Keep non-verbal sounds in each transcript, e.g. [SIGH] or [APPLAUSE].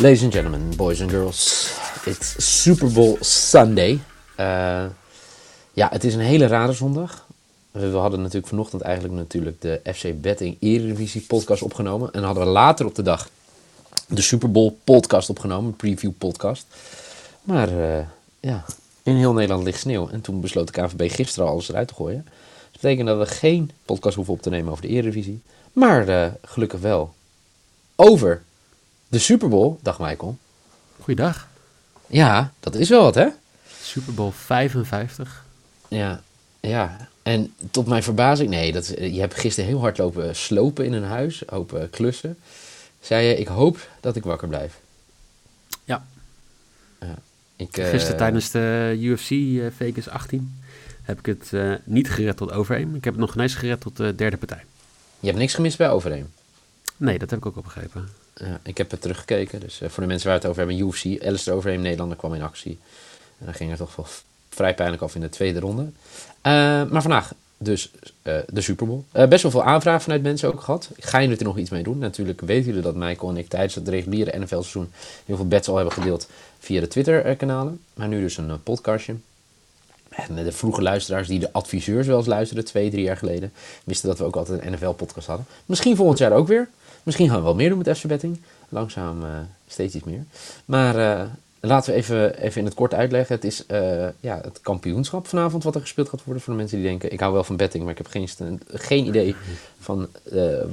Ladies and gentlemen, boys and girls, it's Super Bowl Sunday. Uh, ja, het is een hele rare zondag. We hadden natuurlijk vanochtend eigenlijk natuurlijk de FC Betting Eredivisie podcast opgenomen. En hadden we later op de dag de Super Bowl podcast opgenomen, preview podcast. Maar uh, ja, in heel Nederland ligt sneeuw. En toen besloot de KVB gisteren al alles eruit te gooien. Dat betekent dat we geen podcast hoeven op te nemen over de Eredivisie. Maar uh, gelukkig wel over de Super Bowl. Dag Michael. Goeiedag. Ja, dat is wel wat hè? Super Bowl 55. Ja, ja. En tot mijn verbazing, nee, dat, je hebt gisteren heel hard lopen slopen in een huis, lopen klussen. Zei je, ik hoop dat ik wakker blijf. Ja. ja ik, gisteren uh, tijdens de UFC uh, Vegas 18 heb ik het uh, niet gered tot overeem. Ik heb het nog ineens gered tot de derde partij. Je hebt niks gemist bij overeem? Nee, dat heb ik ook opgegrepen. Ja, ik heb het teruggekeken. Dus voor de mensen waar het over hebben, UFC, Alistair Overeem, Nederlander, kwam in actie. En dan ging het toch wel vrij pijnlijk af in de tweede ronde. Uh, maar vandaag dus uh, de Super Bowl. Best wel veel aanvragen vanuit mensen ook gehad. Ga je er nog iets mee doen? Natuurlijk weten jullie dat Michael en ik tijdens het reguliere NFL-seizoen heel veel bets al hebben gedeeld via de Twitter-kanalen. Maar nu dus een podcastje. En de vroege luisteraars die de adviseurs wel eens luisterden, twee, drie jaar geleden, wisten dat we ook altijd een NFL-podcast hadden. Misschien volgend jaar ook weer. Misschien gaan we wel meer doen met FC Betting. Langzaam steeds iets meer. Maar Laten we even, even in het kort uitleggen. Het is ja, het kampioenschap vanavond wat er gespeeld gaat worden. Voor de mensen die denken, ik hou wel van betting, maar ik heb geen, geen idee van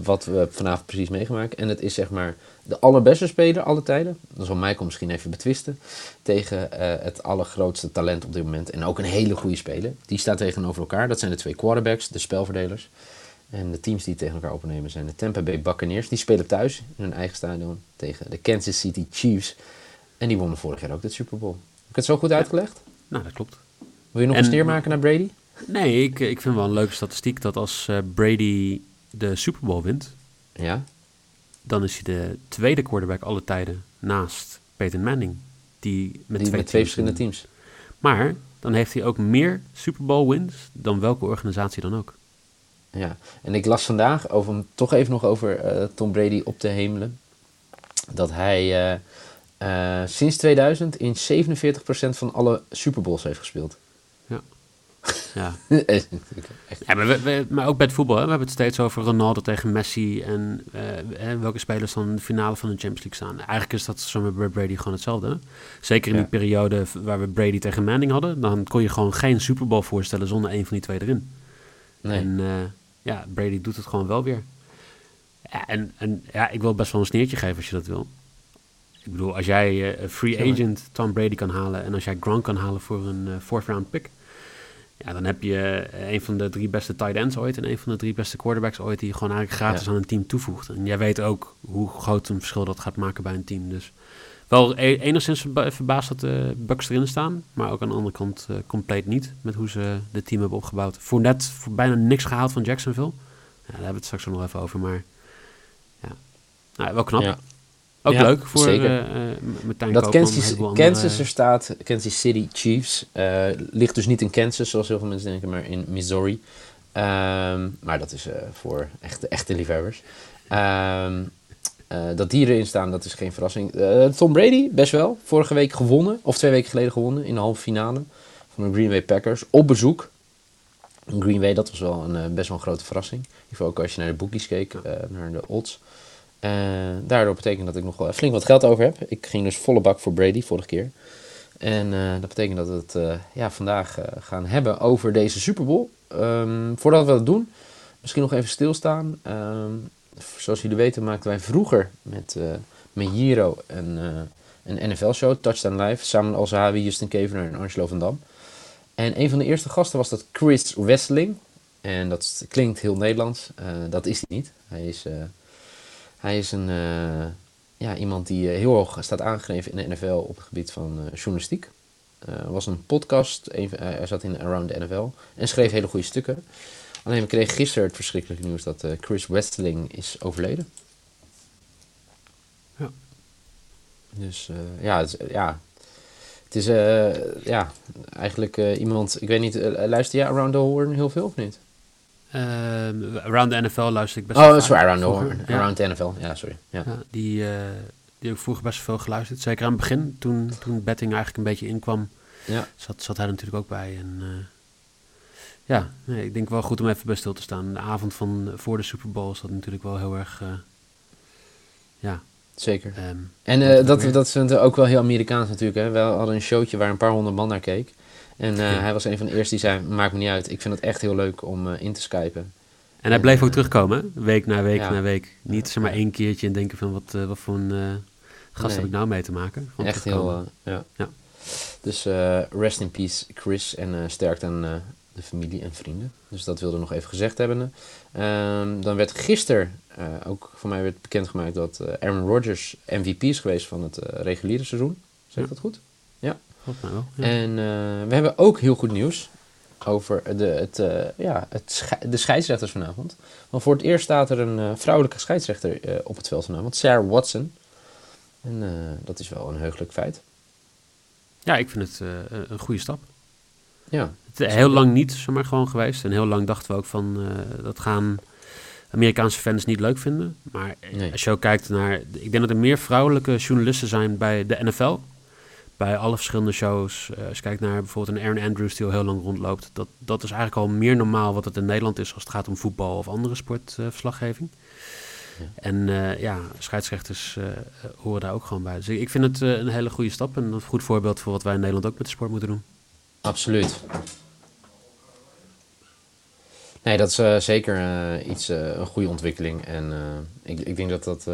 wat we vanavond precies meegemaakt. En het is zeg maar de allerbeste speler alle tijden. Dat zal Michael misschien even betwisten. Tegen uh, het allergrootste talent op dit moment. En ook een hele goede speler. Die staat tegenover elkaar. Dat zijn de twee quarterbacks, de spelverdelers. En de teams die tegen elkaar opnemen zijn de Tampa Bay Buccaneers. Die spelen thuis in hun eigen stadion tegen de Kansas City Chiefs. En die wonnen vorig jaar ook de Super Bowl. Heb ik het zo goed uitgelegd? Nou, dat klopt. Wil je nog een steer maken naar Brady? Nee, ik, ik vind wel een leuke statistiek dat als uh, Brady de Super Bowl wint, ja? Dan is hij de tweede quarterback alle tijden naast Peyton Manning. Die met, die twee, met twee verschillende teams. Maar dan heeft hij ook meer Super Bowl wins dan welke organisatie dan ook. Ja, en ik las vandaag, over, toch even nog over uh, Tom Brady op te hemelen, dat hij... Uh, uh, sinds 2000 in 47% van alle Super Bowls heeft gespeeld. Ja. Ja. [LAUGHS] ja maar, we, we, maar ook bij het voetbal, hè? we hebben het steeds over Ronaldo tegen Messi en uh, welke spelers dan in de finale van de Champions League staan. Eigenlijk is dat zo met Brady gewoon hetzelfde. Zeker in ja. die periode waar we Brady tegen Manning hadden, dan kon je gewoon geen Super Bowl voorstellen zonder een van die twee erin. Nee. En uh, ja, Brady doet het gewoon wel weer. Ja, en, en ja, ik wil best wel een sneertje geven als je dat wil. Ik bedoel, als jij uh, free agent Tom Brady kan halen en als jij Gronk kan halen voor een uh, fourth round pick, ja, dan heb je uh, een van de drie beste tight ends ooit en een van de drie beste quarterbacks ooit die je gewoon eigenlijk gratis ja. aan een team toevoegt. En jij weet ook hoe groot een verschil dat gaat maken bij een team. Dus wel e enigszins verba verbaasd dat de Bucks erin staan, maar ook aan de andere kant compleet niet met hoe ze de team hebben opgebouwd. Voor net voor bijna niks gehaald van Jacksonville. Ja, daar hebben we het straks nog even over, maar ja, nou, wel knap. Ja. Ook Ja, leuk voor zeker. uh, Martijn Dat Koopman, Kansas, Kansas er staat, Kansas City Chiefs, eh, ligt dus niet in Kansas zoals heel veel mensen denken, maar in Missouri. Ehm, maar dat is voor echte, echte liefhebbers. Ehm, eh, dat die erin staan, dat is geen verrassing. Tom Brady, best wel. Vorige week gewonnen, of twee weken geleden gewonnen, in de halve finale van de Green Bay Packers. Op bezoek. Green Bay, dat was wel een, best wel een grote verrassing. In ieder geval ook als je naar de bookies keek, naar de odds. Eh, daardoor betekent dat ik nog wel flink wat geld over heb. Ik ging dus volle bak voor Brady vorige keer. En eh, dat betekent dat we het eh, ja, vandaag gaan hebben over deze Super Bowl. Ehm, voordat we dat doen, misschien nog even stilstaan. Ehm, zoals jullie weten maakten wij vroeger met, met een, een NFL-show, Touchdown Live. Samen met Al Zahawi, Justin Kevener en Angelo van Dam. En een van de eerste gasten was dat Chris Wessling. En dat klinkt heel Nederlands. Uh, dat is hij niet. Hij is, uh, hij is een, uh, ja, iemand die heel hoog staat aangegeven in de NFL op het gebied van journalistiek. was een podcast. Even, hij zat in Around the NFL. En schreef hele goede stukken. Alleen we kregen gisteren het verschrikkelijke nieuws dat Chris Wessling is overleden. Ja. Dus ja, het is, ja, het is ja, eigenlijk iemand, ik weet niet, luister jij Around the Horn heel veel of niet? Ehm, around the NFL luister ik best Oh, sorry, Around the Horn. Ja. Around the NFL, ja, sorry. Ja. ja die, die heb ik vroeger best veel geluisterd. Zeker aan het begin, toen, toen betting eigenlijk een beetje inkwam, ja. zat, zat hij natuurlijk ook bij. En ja, nee, ik denk wel goed om even bij stil te staan. De avond van voor de Super Bowl is dat natuurlijk wel heel erg, ja, Zeker. Um, en uh, dat, dat is ook wel heel Amerikaans natuurlijk. Hè? We hadden een showtje waar een paar honderd man naar keek. En uh, ja. hij was een van de eerste die zei, maakt me niet uit. Ik vind het echt heel leuk om uh, in te skypen. En hij bleef ook terugkomen, week na week ja. na week. Niet zeg maar één keertje en denken van, wat, wat voor een gast nee. heb ik nou mee te maken. Echt heel, ja. ja. Dus rest in peace Chris en sterkte aan de familie en vrienden. Dus dat wilde ik nog even gezegd hebben. Um, dan werd gisteren uh, ook voor mij werd bekendgemaakt dat uh, Aaron Rodgers MVP is geweest van het uh, reguliere seizoen. Zeg ik dat goed? Ja. Goed wel, ja. En we hebben ook heel goed nieuws over de, het, ja, het sche de scheidsrechters vanavond. Want voor het eerst staat er een vrouwelijke scheidsrechter op het veld vanavond, Sarah Watson. En dat is wel een heugelijk feit. Ja, ik vind het een goede stap. Ja. Het, heel lang niet, zomaar gewoon geweest. En heel lang dachten we ook van, dat gaan Amerikaanse fans niet leuk vinden. Maar nee. als je ook kijkt naar... Ik denk dat er meer vrouwelijke journalisten zijn bij de NFL. Bij alle verschillende shows. Uh, als je kijkt naar bijvoorbeeld een Aaron Andrews die al heel lang rondloopt. Dat, dat is eigenlijk al meer normaal wat het in Nederland is als het gaat om voetbal of andere sportverslaggeving. Ja. En uh, ja, scheidsrechters horen daar ook gewoon bij. Dus ik vind het een hele goede stap en een goed voorbeeld voor wat wij in Nederland ook met de sport moeten doen. Absoluut. Nee, dat is zeker iets, een goede ontwikkeling. En ik, ik denk dat dat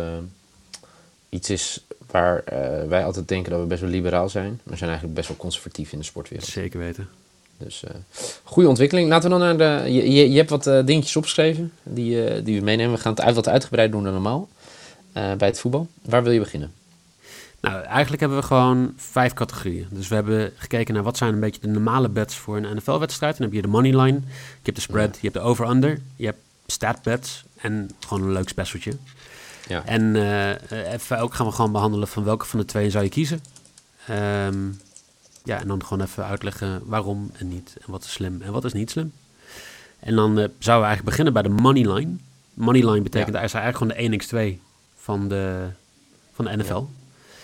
iets is waar wij altijd denken dat we best wel liberaal zijn. Maar we zijn eigenlijk best wel conservatief in de sportwereld. Zeker weten. Dus goede ontwikkeling. Laten we dan naar de. Je, je, je hebt wat dingetjes opgeschreven die, die we meenemen. We gaan het uit, wat uitgebreid doen dan normaal bij het voetbal. Waar wil je beginnen? Nou, eigenlijk hebben we gewoon vijf categorieën. Dus we hebben gekeken naar wat zijn een beetje de normale bets voor een NFL-wedstrijd. Dan heb je de money line, je hebt de spread, je hebt de over-under, je hebt stat bets en gewoon een leuk specialtje. Ja. En uh, even ook gaan we gewoon behandelen van welke van de twee zou je kiezen. Um, ja, en dan gewoon even uitleggen waarom en niet. En wat is slim en wat is niet slim. En dan uh, zouden we eigenlijk beginnen bij de money line. Money line betekent ja. eigenlijk gewoon de 1x2 van de, van de NFL. Ja.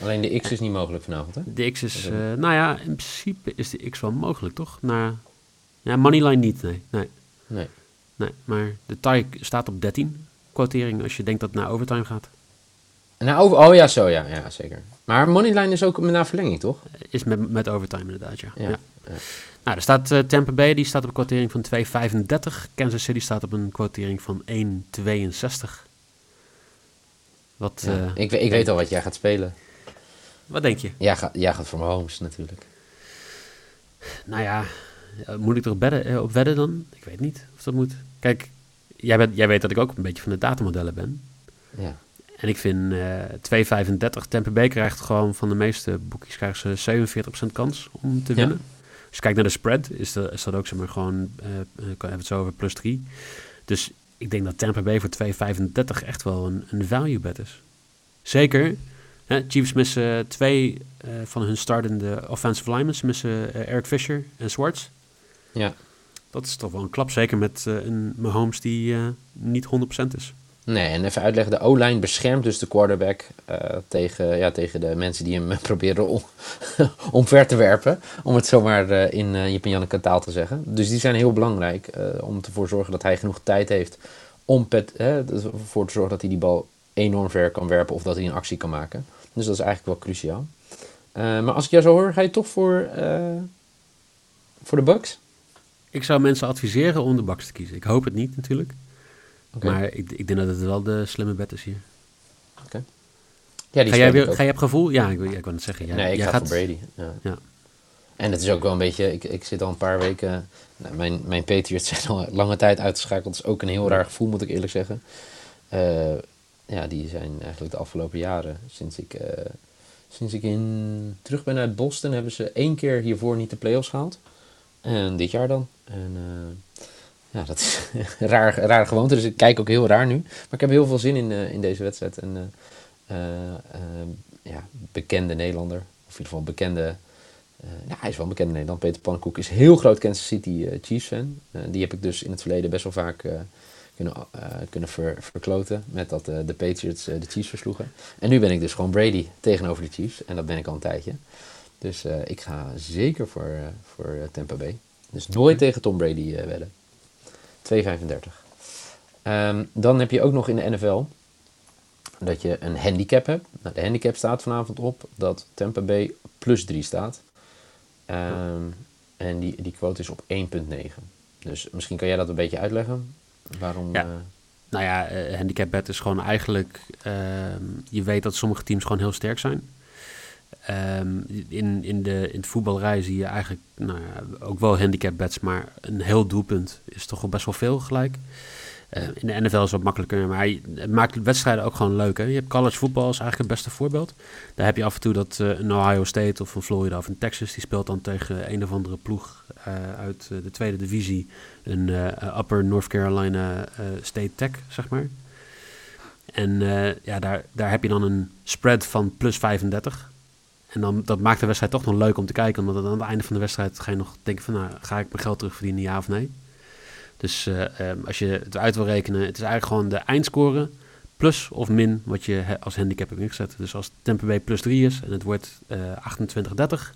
Alleen de X is niet mogelijk vanavond, hè? De X is, uh, nou ja, in principe is de X wel mogelijk, toch? Naar, ja, Moneyline niet, nee. nee. Nee. Nee, maar de tie staat op 13, quotering, als je denkt dat het naar overtime gaat. Nou, over, oh ja, zo, ja, ja, zeker. Maar Moneyline is ook naar verlenging, toch? Is met, met overtime inderdaad, ja. ja. ja. ja. Nou, er staat uh, Tampa Bay, die staat op een quotering van 2,35. Kansas City staat op een quotering van 1,62. Wat, ja, uh, ik, ik weet al wat jij gaat spelen. Wat denk je? Jij gaat, jij gaat voor Mahomes natuurlijk. Nou ja, moet ik er op, bedden, op wedden dan? Ik weet niet of dat moet. Kijk, jij, bent, jij weet dat ik ook een beetje van de datamodellen ben. Ja. En ik vind uh, 2,35. Tampa Bay krijgt gewoon van de meeste boekjes krijgen ze 47% kans om te winnen. Ja. Als je kijkt naar de spread, is dat, is dat ook zeg maar gewoon, uh, ik heb het zo over plus 3. Dus ik denk dat Tampa Bay voor 2,35 echt wel een, een value bet is. Zeker Hè, Chiefs missen twee uh, van hun startende offensive linemen. Ze missen Eric Fisher en Swartz. Ja. Dat is toch wel een klap. Zeker met uh, een Mahomes die niet 100% is. Nee, en even uitleggen. De O-line beschermt dus de quarterback tegen, ja, tegen de mensen die hem [LAUGHS] proberen om, [LAUGHS] omver te werpen. Om het zomaar in uh, Jip en Janneke taal te zeggen. Dus die zijn heel belangrijk om ervoor te zorgen dat hij genoeg tijd heeft om pet, ervoor te zorgen dat hij die bal enorm ver kan werpen of dat hij een actie kan maken. Dus dat is eigenlijk wel cruciaal. Uh, maar als ik jou zo hoor, ga je toch voor, uh, voor de Bucks? Ik zou mensen adviseren om de Bucks te kiezen. Ik hoop het niet natuurlijk. Okay. Maar ik, ik denk dat het wel de slimme bet is hier. Oké. Okay. Ja, die ga, jij weer, ga je op gevoel? Ja, ik, ik wil het zeggen. Jij, nee, ik jij ga gaat... voor Brady. Ja. ja. En het is ook wel een beetje, ik, ik zit al een paar weken, nou, mijn, mijn Patriots [LAUGHS] zijn al lange tijd uitgeschakeld. Dat is ook een heel raar gevoel, moet ik eerlijk zeggen. Uh, ja, die zijn eigenlijk de afgelopen jaren, sinds ik, uh, sinds ik in, terug ben uit Boston, hebben ze één keer hiervoor niet de playoffs gehaald. En dit jaar dan. En uh, ja, dat is een [LAUGHS] raar, raar gewoonte, dus ik kijk ook heel raar nu. Maar ik heb heel veel zin in, in deze wedstrijd. En ja, bekende Nederlander, of in ieder geval bekende nou, hij is wel bekende Nederland. Peter Pannenkoek is heel groot Kansas City Chiefs fan. Die heb ik dus in het verleden best wel vaak kunnen, kunnen ver, verkloten. Met dat de Patriots de Chiefs versloegen. En nu ben ik dus gewoon Brady tegenover de Chiefs. En dat ben ik al een tijdje. Dus ik ga zeker voor, voor Tampa Bay. Dus nooit tegen Tom Brady wedden. 2,35. Um, dan heb je ook nog in de NFL dat je een handicap hebt. Nou, de handicap staat vanavond op dat Tampa Bay plus 3 staat. Um, en die, die quote is op 1,9. Dus misschien kan jij dat een beetje uitleggen. Waarom. Ja. Uh... Nou ja, uh, handicap bet is gewoon eigenlijk. Uh, je weet dat sommige teams gewoon heel sterk zijn. Um, in, in, de, in het voetbalrij zie je eigenlijk nou ja, ook wel handicap bets, maar een heel doelpunt is toch wel best wel veel gelijk. Uh, in de NFL is het makkelijker, maar hij, maakt wedstrijden ook gewoon leuk. Hè? Je hebt college voetbal is eigenlijk het beste voorbeeld. Daar heb je af en toe dat uh, een Ohio State of een Florida of een Texas, die speelt dan tegen een of andere ploeg uh, uit de tweede divisie, een Upper North Carolina State Tech, zeg maar. En ja, daar, daar heb je dan een spread van plus 35. En dan, dat maakt de wedstrijd toch nog leuk om te kijken, omdat aan het einde van de wedstrijd ga je nog denken van, nou, ga ik mijn geld terugverdienen, ja of nee? Dus uh, um, als je het uit wil rekenen, het is eigenlijk gewoon de eindscore plus of min wat je als handicap hebt ingezet. Dus als Tampa Bay plus 3 is en het wordt uh, 28-30,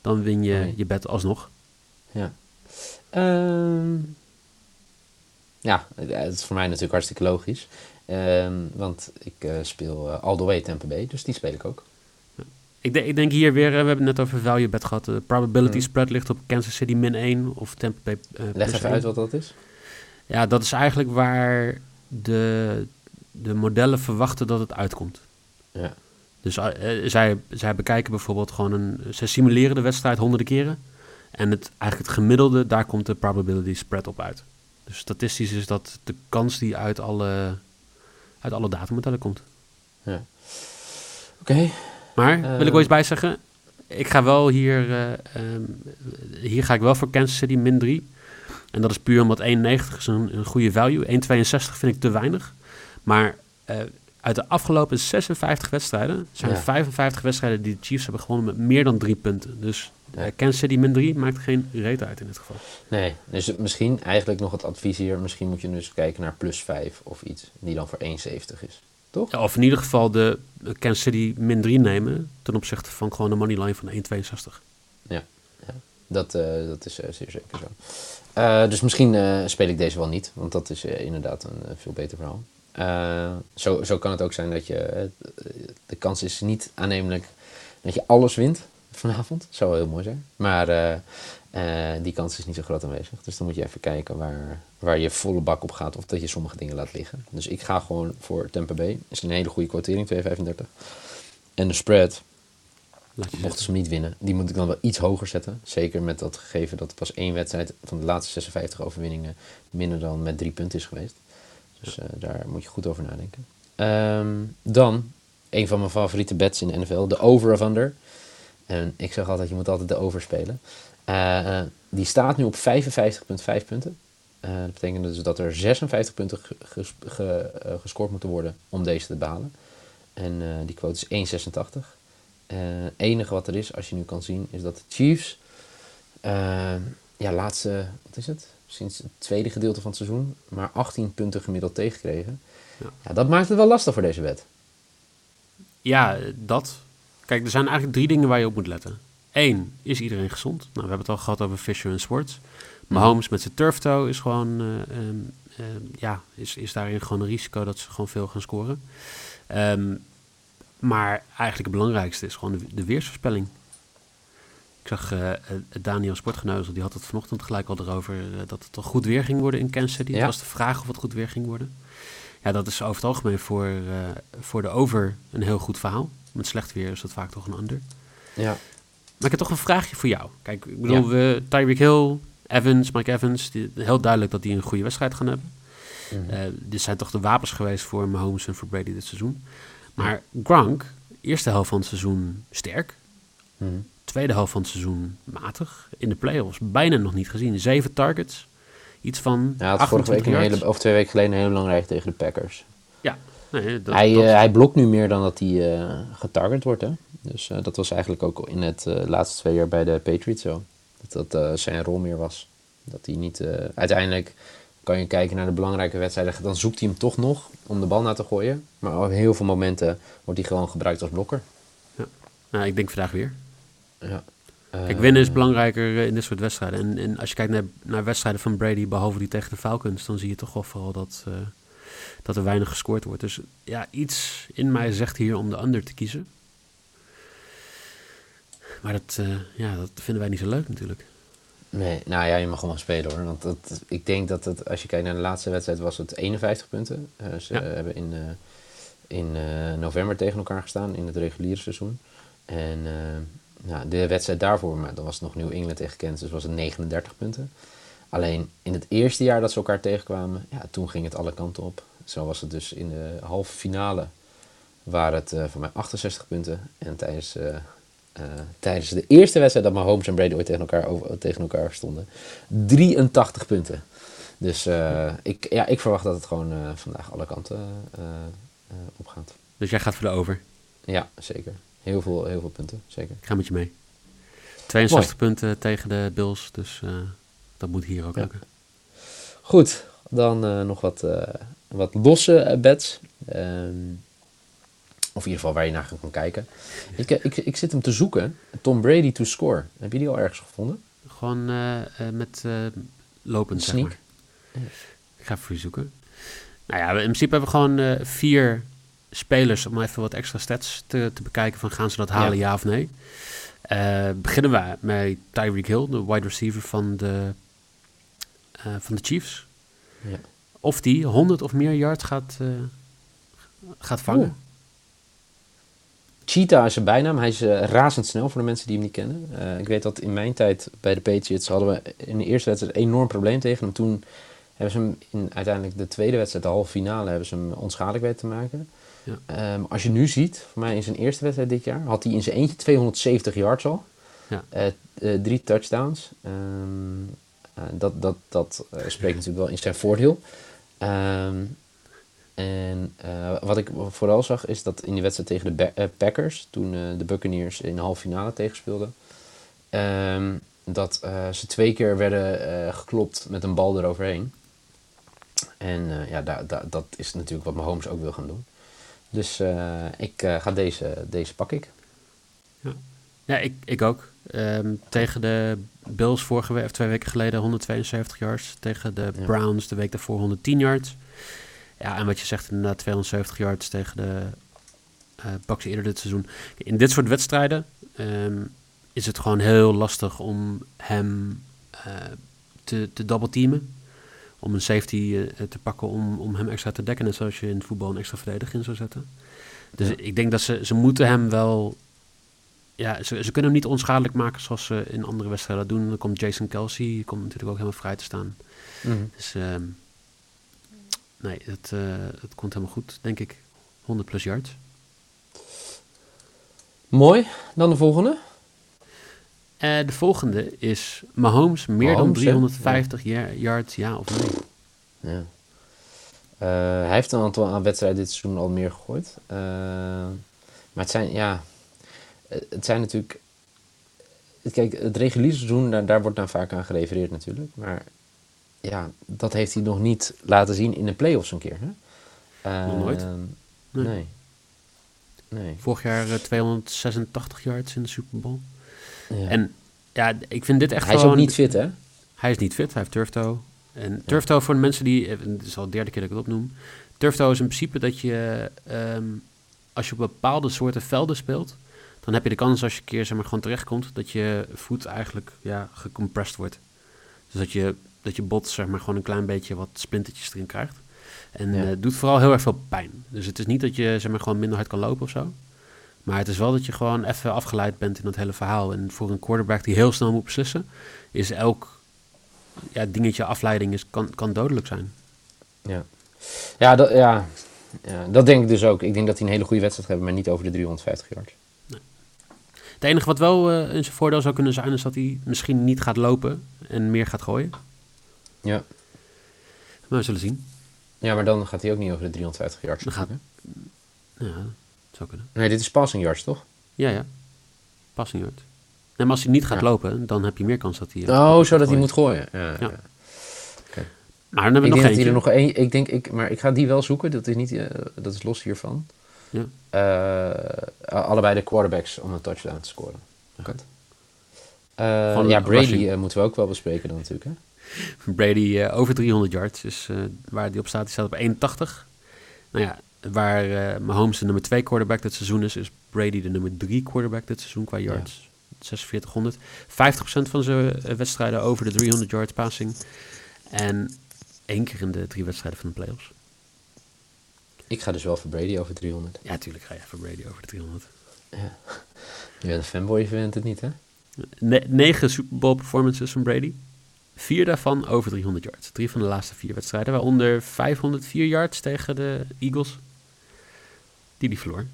dan win je je bet alsnog. Ja. Um, ja, het is voor mij natuurlijk hartstikke logisch. Um, want ik uh, speel uh, all the way Tampa Bay, dus die speel ik ook. Ik, de, ik, denk hier weer, we hebben het net over value bet gehad. De probability spread ligt op Kansas City min 1 of Tampa Bay uh, Leg even 1. uit wat dat is. Ja, dat is eigenlijk waar de, de modellen verwachten dat het uitkomt. Ja. Dus uh, zij, zij bekijken bijvoorbeeld gewoon een... Zij simuleren de wedstrijd honderden keren. En het, eigenlijk het gemiddelde, daar komt de probability spread op uit. Dus statistisch is dat de kans die uit alle, uit alle datamodellen komt. Ja. Oké. Okay. Maar, uh, wil ik wel iets bij zeggen? Ik ga wel hier... Uh, um, hier ga ik wel voor Kansas City min 3. En dat is puur omdat 1,90 is een, een goede value. 1,62 vind ik te weinig. Maar uh, uit de afgelopen 56 wedstrijden zijn ja. 55 wedstrijden die de Chiefs hebben gewonnen met meer dan drie punten. Dus ja. uh, Kansas City min 3 maakt geen reet uit in dit geval. Nee, dus misschien eigenlijk nog het advies hier. Misschien moet je dus kijken naar plus 5 of iets. Die dan voor 1,70 is. Toch? Ja, of in ieder geval de Kansas City min 3 nemen. Ten opzichte van gewoon de moneyline van 1,62. Ja, ja. Dat, uh, dat is zeer zeker zo. Uh, dus misschien uh, speel ik deze wel niet, want dat is uh, inderdaad een veel beter verhaal. zo, zo kan het ook zijn dat je. de kans is niet aannemelijk dat je alles wint vanavond. Dat zou wel heel mooi zijn. Maar die kans is niet zo groot aanwezig. Dus dan moet je even kijken waar, waar je volle bak op gaat of dat je sommige dingen laat liggen. Dus ik ga gewoon voor Tampa Bay. is een hele goede quotering, 2,35. En de spread Mochten ze hem niet winnen, die moet ik dan wel iets hoger zetten. Zeker met dat gegeven dat pas één wedstrijd van de laatste 56 overwinningen minder dan met drie punten is geweest. Dus uh, daar moet je goed over nadenken. Um, dan, een van mijn favoriete bets in de NFL, de over of under. En ik zeg altijd, je moet altijd de over spelen. Uh, die staat nu op 55,5 punten. Uh, dat betekent dus dat er 56 punten ges ge gescoord moeten worden om deze te behalen. En die quote is 1,86. Het enige wat er is, als je nu kan zien, is dat de Chiefs, ja, laatste, wat is het? Sinds het tweede gedeelte van het seizoen, maar 18 punten gemiddeld tegenkregen. Ja. ja. dat maakt het wel lastig voor deze wet. Ja, dat. Kijk, er zijn eigenlijk drie dingen waar je op moet letten. Eén, is iedereen gezond? Nou, we hebben het al gehad over Fisher en Sports. Mahomes met zijn turf toe is gewoon, uh, um, ja, is, is daarin gewoon een risico dat ze gewoon veel gaan scoren. Um, maar eigenlijk het belangrijkste is gewoon de, de weersvoorspelling. Ik zag uh, Daniel Sportgeneuzel, die had het vanochtend gelijk al erover dat het toch goed weer ging worden in Kansas City. Ja. Het was de vraag of het goed weer ging worden. Ja, dat is over het algemeen voor, voor de over een heel goed verhaal. Met slecht weer is dat vaak toch een ander. Ja. Maar ik heb toch een vraagje voor jou. Kijk, ik bedoel, we, Tyreek Hill, Evans, Mike Evans, die, heel duidelijk dat die een goede wedstrijd gaan hebben. Eh, dit zijn toch de wapens geweest voor Mahomes en voor Brady dit seizoen. Maar Gronk, eerste helft van het seizoen sterk. Mhm. Tweede helft van het seizoen matig. In de playoffs bijna nog niet gezien. Zeven targets. Iets van Hij had vorige 28 week een hele, of twee weken geleden een hele belangrijke tegen de Packers. Nee, dat, hij, dat- eh, hij blokt nu meer dan dat hij eh, getarget wordt. Hè? Dus eh, dat was eigenlijk ook in het laatste twee jaar bij de Patriots zo. Dat dat zijn rol meer was. Dat hij niet... uiteindelijk kan je kijken naar de belangrijke wedstrijden. Dan zoekt hij hem toch nog om de bal naar te gooien. Maar op heel veel momenten wordt hij gewoon gebruikt als blokker. nou, ik denk vandaag weer. Ja. Kijk, winnen is belangrijker in dit soort wedstrijden. En, en als je kijkt naar, naar wedstrijden van Brady, behalve die tegen de Falcons, dan zie je toch wel vooral dat, dat er weinig gescoord wordt. Dus ja, iets in mij zegt hier om de under te kiezen. Maar dat, eh, ja, dat vinden wij niet zo leuk natuurlijk. Nee, nou ja, je mag gewoon spelen hoor. Want dat, ik denk dat het, als je kijkt naar de laatste wedstrijd, was het 51 punten. Eh, ze Ja. hebben in, eh, in november tegen elkaar gestaan in het reguliere seizoen. En nou, de wedstrijd daarvoor, maar dat was nog New England tegen Kansas, was het 39 punten. Alleen in het eerste jaar dat ze elkaar tegenkwamen, ja, toen ging het alle kanten op. Zo was het dus in de halve finale, waren het eh, voor mij 68 punten. En tijdens, eh, eh, tijdens de eerste wedstrijd dat Mahomes en Brady ooit tegen elkaar, over, tegen elkaar stonden, 83 punten. Dus ik, ja, ik verwacht dat het gewoon vandaag alle kanten opgaat. Dus jij gaat voor de over. Ja, zeker. Heel veel, heel veel punten, zeker. Ik ga met je mee. 62 punten tegen de Bills, dus dat moet hier ook Ja. lukken. Goed, dan eh, nog wat, eh, wat losse eh, bets. Ehm, of in ieder geval waar je naar kan kijken. Ik, ik, ik zit hem te zoeken. Tom Brady to score. Heb je die al ergens gevonden? Gewoon met lopend, zeg Sneak. maar. Ik ga voor je zoeken. Nou ja, in principe hebben we gewoon vier spelers om even wat extra stats te, te bekijken van gaan ze dat halen, ja, of nee. Beginnen we met Tyreek Hill, de wide receiver van de, van de Chiefs. Ja. Of die 100 of meer yards gaat, eh, gaat vangen. Oeh. Cheetah is zijn bijnaam. Hij is eh, razendsnel voor de mensen die hem niet kennen. Eh, ik weet dat in mijn tijd bij de Patriots hadden we in de eerste wedstrijd een enorm probleem tegen hem. Toen hebben ze hem in uiteindelijk de tweede wedstrijd, de halve finale, hebben ze hem onschadelijk weten te maken. Ja. Ehm, als je nu ziet, voor mij in zijn eerste wedstrijd dit jaar, had hij in zijn eentje 270 yards al. Ja. Drie touchdowns. Ehm, eh, dat dat, dat eh, spreekt natuurlijk wel in zijn voordeel. Ehm, en eh, wat ik vooral zag is dat in die wedstrijd tegen de eh, Packers, toen eh, de Buccaneers in de halve finale tegenspeelden, ehm, dat eh, ze twee keer werden eh, geklopt met een bal eroverheen. En eh, ja, da- da- dat is natuurlijk wat Mahomes ook wil gaan doen. Dus eh, ik eh, ga deze, deze pak ik. Ja, ik, ik ook. Ehm, tegen de Bills vorige week, of twee weken geleden 172 yards. Tegen de Ja. Browns de week daarvoor 110 yards. Ja, en wat je zegt, inderdaad 270 yards tegen de Bucks eerder dit seizoen. In dit soort wedstrijden ehm, is het gewoon heel lastig om hem eh, te, te double teamen. Om een safety eh, te pakken om, om hem extra te dekken. Net zoals je in het voetbal een extra verdediger in zou zetten. Dus Ja. ik denk dat ze, ze moeten hem wel ja, ze, ze kunnen hem niet onschadelijk maken zoals ze in andere wedstrijden doen. Dan komt Jason Kelsey, die komt natuurlijk ook helemaal vrij te staan. Dus ehm, nee, het, eh, het komt helemaal goed, denk ik. 100 plus yards. Mooi. Dan de volgende. Eh, de volgende is Mahomes meer dan Mahomes, hè? 350 ya- yards, ja of nee? Ja. Eh, hij heeft een aantal aan wedstrijden dit seizoen al meer gegooid. Eh, maar het zijn, ja, het zijn natuurlijk. Kijk, het reguliere seizoen, daar, daar wordt dan vaak aan gerefereerd natuurlijk. Maar ja, dat heeft hij nog niet laten zien in de playoffs een keer. Hè? Nooit? Eh, Nee. nee. Nee. Vorig jaar eh, 286 yards in de Super Bowl. Ja. En ja, ik vind dit echt hij is ook niet fit, hè? Hij is niet fit, hij heeft turftoe. En turftoe voor de mensen die, eh, het is al de derde keer dat ik het opnoem. Turftoe is in principe dat je, ehm, als je op bepaalde soorten velden speelt, dan heb je de kans als je een keer zeg maar, gewoon terechtkomt, dat je voet eigenlijk ja, gecompressed wordt. Dus dat je, dat je bot zeg maar, gewoon een klein beetje wat splintertjes erin krijgt. En Ja. eh, het doet vooral heel erg veel pijn. Dus het is niet dat je zeg maar, gewoon minder hard kan lopen of zo. Maar het is wel dat je gewoon even afgeleid bent in dat hele verhaal. En voor een quarterback die heel snel moet beslissen, is elk ja, dingetje afleiding is, kan, kan dodelijk zijn. Ja, ja, dat, ja. ja, dat denk ik dus ook. Ik denk dat hij een hele goede wedstrijd gaat hebben, maar niet over de 350 yards. Het enige wat wel uh, in zijn voordeel zou kunnen zijn, is dat hij misschien niet gaat lopen en meer gaat gooien. Ja. Maar we zullen zien. Ja, maar dan gaat hij ook niet over de 350 yards. Dan gaat, ja, dat zou kunnen. Nee, dit is passing yards, toch? Ja, ja. Passing yards. Maar als hij niet gaat Ja. lopen, dan heb je meer kans dat hij... Oh, zodat hij moet gooien. Ja, ja. Ja. Maar dan hebben Ik we denk nog dat eentje. hij er nog één. Ik denk, ik, maar ik ga die wel zoeken. Dat is niet, eh, dat is los hiervan. Ja. Eh, allebei de quarterbacks om een touchdown te scoren. Eh, Van ja, Brady eh, moeten we ook wel bespreken dan natuurlijk. Hè? Brady over 300 yards is eh, waar die op staat. Die staat op 81. Nou ja, waar Mahomes de nummer 2 quarterback dit seizoen is, is Brady de nummer 3 quarterback dit seizoen qua yards. 4600. 50% van zijn wedstrijden over de 300 yards passing. En één keer in de drie wedstrijden van de playoffs. Ik ga dus wel voor Brady over 300. Ja, tuurlijk ga je voor Brady over de 300. Je bent een fanboy, je het niet, hè? Ne- negen Super Bowl performances van Brady. Vier daarvan over 300 yards. Drie van de laatste vier wedstrijden. Waaronder 504 yards tegen de Eagles. Die die verloor.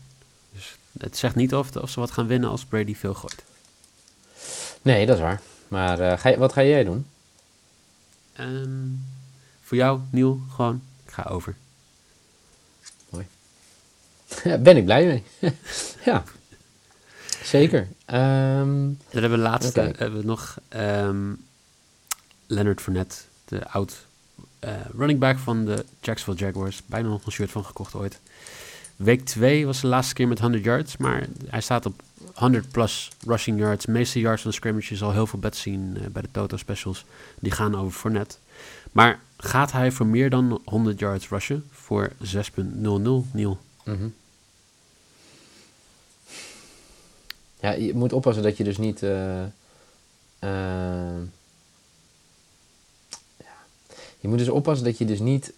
Dus het zegt niet of, of ze wat gaan winnen als Brady veel gooit. Nee, dat is waar. Maar eh, ga je, wat ga jij doen? Ehm, voor jou, Niel, gewoon, ik ga over. Ja, ben ik blij mee. [LAUGHS] ja, zeker. Ehm, Dan hebben we laatste, hebben we nog ehm, Leonard Fournette, de oud eh, running back van de Jacksonville Jaguars. Bijna nog een shirt van gekocht ooit. Week 2 was de laatste keer met 100 yards, maar hij staat op 100 plus rushing yards. De meeste yards van de scrimmage. Je zal heel veel bets zien eh, bij de Toto specials. Die gaan over Fournette. Maar gaat hij voor meer dan 100 yards rushen voor 6.00, Niel? Mhm. Ja, je moet oppassen dat je dus niet. eh, eh, ja. Je moet dus oppassen dat je dus niet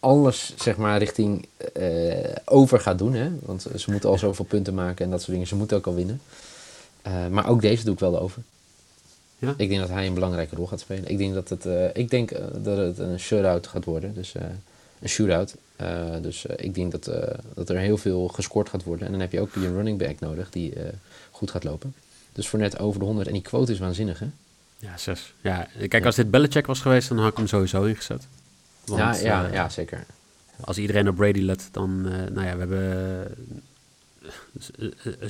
alles zeg maar richting eh, over gaat doen. Hè? Want ze moeten al zoveel punten maken en dat soort dingen. Ze moeten ook al winnen. Maar ook deze doe ik wel over. Ja? Ik denk dat hij een belangrijke rol gaat spelen. Ik denk dat het, ik denk, dat het een shutout gaat worden. Dus een shootout. Eh, dus eh, ik denk dat, eh, dat er heel veel gescoord gaat worden. En dan heb je ook een running back nodig die goed gaat lopen. Dus voor net over de 100. En die quote is waanzinnig, hè? Ja, 6. Ja, kijk, als dit Belichick was geweest, dan had ik hem sowieso ingezet. Want, ja, ja, ja, zeker. Als iedereen op Brady let, dan, nou ja, we hebben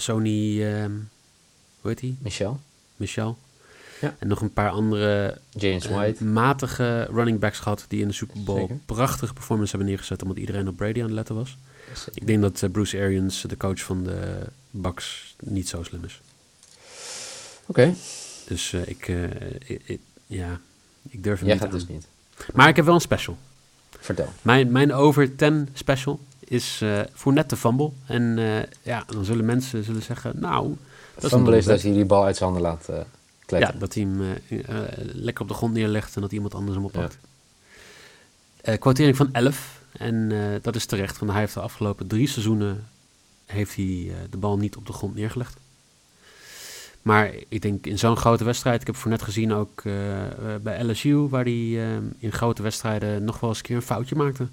Sony, ehm, hoe heet die? Michel, Michel. Ja. En nog een paar andere James eh, White. matige running backs gehad die in de Super Bowl Zeker. prachtige performance hebben neergezet, omdat iedereen op Brady aan het letten was. Ik denk dat eh, Bruce Arians, de coach van de Bucks, niet zo slim is. Oké, Dus eh, ik, ik- ik- ja, ik durf hem jij niet gaat aan. dus niet. Maar ik heb wel een special. Vertel. Mijn, mijn over 10 special is voor net de fumble. En ja, dan zullen mensen zullen zeggen, nou, dat Fumble is dat hij die bal uit zijn handen laat eh. Ja, dat hij hem eh, eh, lekker op de grond neerlegt en dat iemand anders hem oppakt. Eh quotering van 11. En eh, dat is terecht, want hij heeft de afgelopen drie seizoenen heeft hij, eh, de bal niet op de grond neergelegd. Maar ik denk in zo'n grote wedstrijd, ik heb voor net gezien ook eh, eh, bij LSU, waar hij eh, in grote wedstrijden nog wel eens een keer een foutje maakte.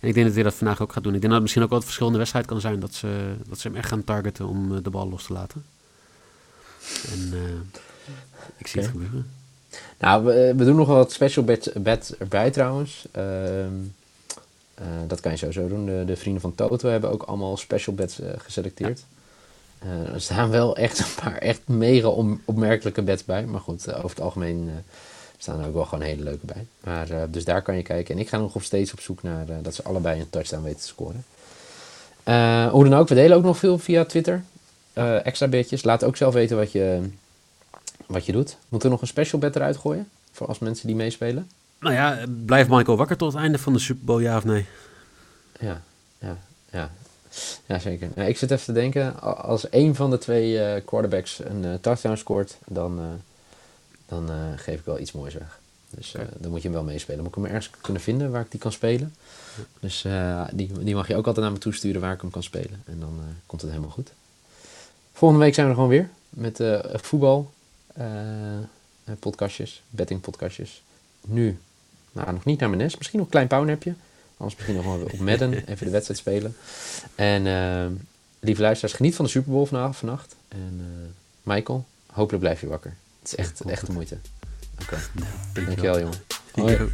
En ik denk dat hij dat vandaag ook gaat doen. Ik denk dat het misschien ook wel het verschil in de wedstrijd kan zijn dat ze, dat ze hem echt gaan targeten om eh, de bal los te laten. En eh, ik zie het gebeuren. Nou, we, we doen nog wel wat special bet erbij trouwens. Ehm, eh, dat kan je sowieso doen. De, de vrienden van Toto hebben ook allemaal special bets eh, geselecteerd. Eh, er staan wel echt een paar echt mega opmerkelijke bets bij. Maar goed, eh, over het algemeen eh, staan er ook wel gewoon hele leuke bij. Maar, eh, dus daar kan je kijken. En ik ga nog op steeds op zoek naar eh, dat ze allebei een touchdown weten te scoren. Eh, hoe dan ook, we delen ook nog veel via Twitter. Eh, extra bedjes. Laat ook zelf weten wat je, wat je doet. Moeten we nog een special bet eruit gooien? Voor als mensen die meespelen? Nou ja, blijft Michael wakker tot het einde van de Super Bowl, ja of nee? Ja, ja, ja. Ja, zeker. Nou, ik zit even te denken, als één van de twee eh, quarterbacks een eh, touchdown scoort, dan, eh, dan geef ik wel iets moois weg. Dus dan moet je hem wel meespelen. Moet ik hem ergens kunnen vinden waar ik die kan spelen. Dus die, die mag je ook altijd naar me toesturen waar ik hem kan spelen. En dan komt het helemaal goed. Volgende week zijn we er gewoon weer met voetbal, podcastjes, betting podcastjes. Nu, nou nog niet naar mijn nest, misschien nog een klein powernapje. Anders misschien nog wel op Madden, [LAUGHS] even de wedstrijd spelen. En eh, lieve luisteraars, geniet van de Super Bowl vanavond, vannacht. En eh, Michael, hopelijk blijf je wakker. Het is echt, echt de moeite. Oké, dankjewel jongen. Yo.